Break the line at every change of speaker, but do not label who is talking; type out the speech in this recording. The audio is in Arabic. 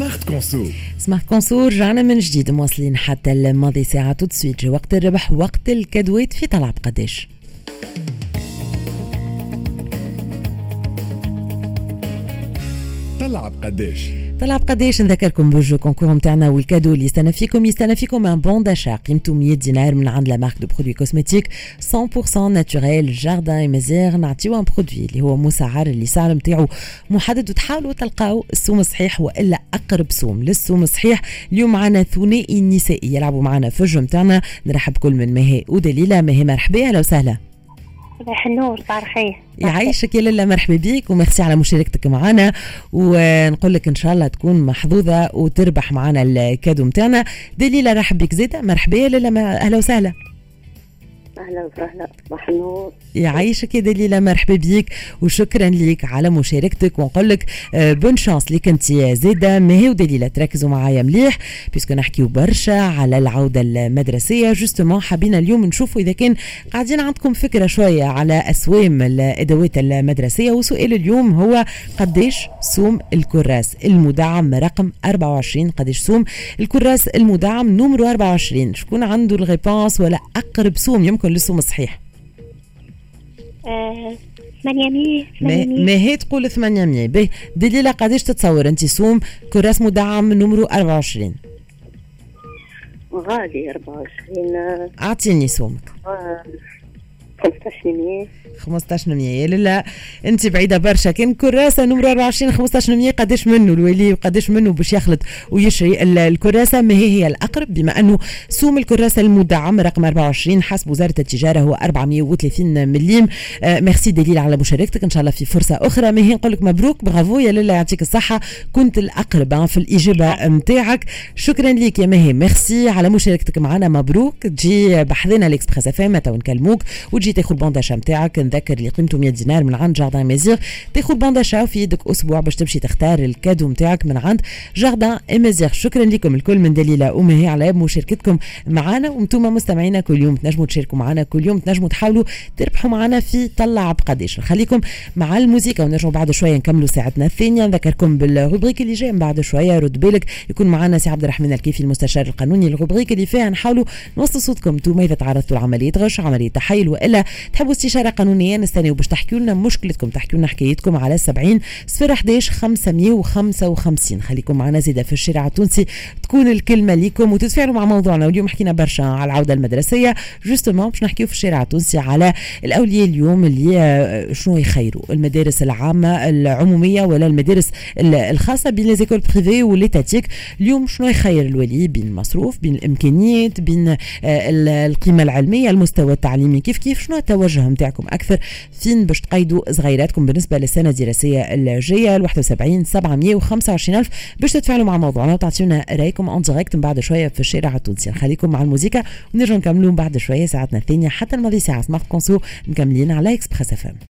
Smart Conso
Smart Conso رجعنا من جديد مواصلين حتى الماضي ساعة tout de suite وقت الربح وقت الكادوات في طلع بقداش
طلع بقداش
طلع بقداش نذكركم بال jeu concours نتاعنا وال cadeau اللي يستنى فيكم يستنى فيكم un bon d'achat قيمته 100 دينار من عند la marque de produits cosmétiques 100% naturels Jardin Mazigh نعطيو un produit اللي هو مسعر اللي سعر نتاعو محدد وتحاولوا تلقاو السوم الصحيح وإلا أقرب سوم للسوم الصحيح اليوم معنا ثنائي نسائي يلعبوا معنا في الجو نتاعنا. نرحب كل من ماهي ودليلة. ماهي مرحبا أهلا وسهلا.
صباح النور صباح الخير.
يعيشك يا لاله مرحبا بيك وميرسي على مشاركتك معنا ونقول لك إن شاء الله تكون محظوظة وتربح معنا الكادو نتاعنا دليله رحب بك زيدة. مرحبا يا لاله أهلا وسهلا.
أهلا وسهلا. صباح النور.
يعيشك يا دليلة مرحبا بيك وشكرا لك على مشاركتك. ونقول لك bonne chance ليك أنت زاده ماهي ودليلة؟ تركزوا معايا مليح parce que نحكيو برشا على العودة المدرسية. justement حبينا اليوم نشوفوا إذا كان قاعدين عندكم فكرة شوية على أسوام الأدوات المدرسية. وسؤال اليوم هو قديش سوم الكراس؟ المدعم رقم 24 قديش سوم الكراس المدعم؟ numéro 24 شكون عنده ال réponse ولا أقرب سوم؟ يمكن للسوم الصحيح
800
ما, ما هي تقول 800 به دليلة قداش تتصور. أنت سوم كراس مدعم نمرو 24
غالي 24
أعطيني سومك
1500
15 يا لا انت بعيدة برشا. كان كراسة نمرو 24 15 قداش منه؟ الولي وقداش منه باش يخلط ويشري الكراسة؟ ما هي هي الأقرب بما أنه سوم الكراسة المدعم رقم 24 حسب وزارة التجارة هو 430 مليم. آه ميرسي دليل على مشاركتك إن شاء الله في فرصة أخرى. ما هي نقول لك مبروك. برافو يا لاله يعطيك الصحة. كنت الأقرب في الإجابة نتاعك. شكرا لك يا ماهي. ميرسي على مشاركتك معنا. مبروك. تجي بحذنا ل Express FM نكلموك. وتجي تاخذ ال bon d'achat نتاعك نذكر اللي قيمته 100 دينار من عند Jardin Mazigh تاخذ bon d'achat في يدك أسبوع باش تمشي تختار ال cadeau نتاعك من عند Jardin Mazigh شكرا لكم الكل من دليله ومهي على مشاركتكم معنا وأنتم مستمعينا كل يوم تنجموا تشاركوا معنا كل يوم تنجموا تحاولوا تربحوا معنا في طلع بقداش نخليكم مع الموسيقى ونرجعوا بعد شوية نكملوا ساعتنا الثانية. نذكركم بال rubrique اللي جاي من بعد شوية رد بالك. يكون معنا سي عبد الرحمن الكيفي المستشار القانوني. ال rubrique اللي فيها نحاولوا نوصلوا صوتكم. أنتم إذا تعرضتوا لعملية غش عملية تحايل وإلا تحبوا استشارة قانونية؟ نستناو باش تحكيوا لنا مشكلتكم تحكيوا لنا حكايتكم على 70 صفر 11 555 خليكم معنا زادة في الشارع التونسي تكون الكلمة ليكم وتتفاعلوا مع موضوعنا. واليوم حكينا برشا على العودة المدرسية justement باش نحكيو في الشارع التونسي على الأولياء اليوم اللي شنو يخيروا؟ المدارس العامة العمومية ولا المدارس الخاصة بين les écoles privées و les étatiques اليوم شنو يخير الولي؟ بين المصروف بين الإمكانيات بين القيمة العلمية المستوى التعليمي. كيف كيف شنو التوجه نتاعكم أكثر؟ فين باش تقيدوا صغيراتكم بالنسبة للسنة الدراسية الجاية؟ ال 71 725 ألف باش تتفاعلوا مع موضوعنا وتعطيونا رأيكم en direct من بعد شوية في الشارع التونسي. نخليكم مع الموسيقى ونرجع نكملوا بعد شوية ساعتنا الثانية حتى الماضي ساعة Smart Conso مكملين على Express F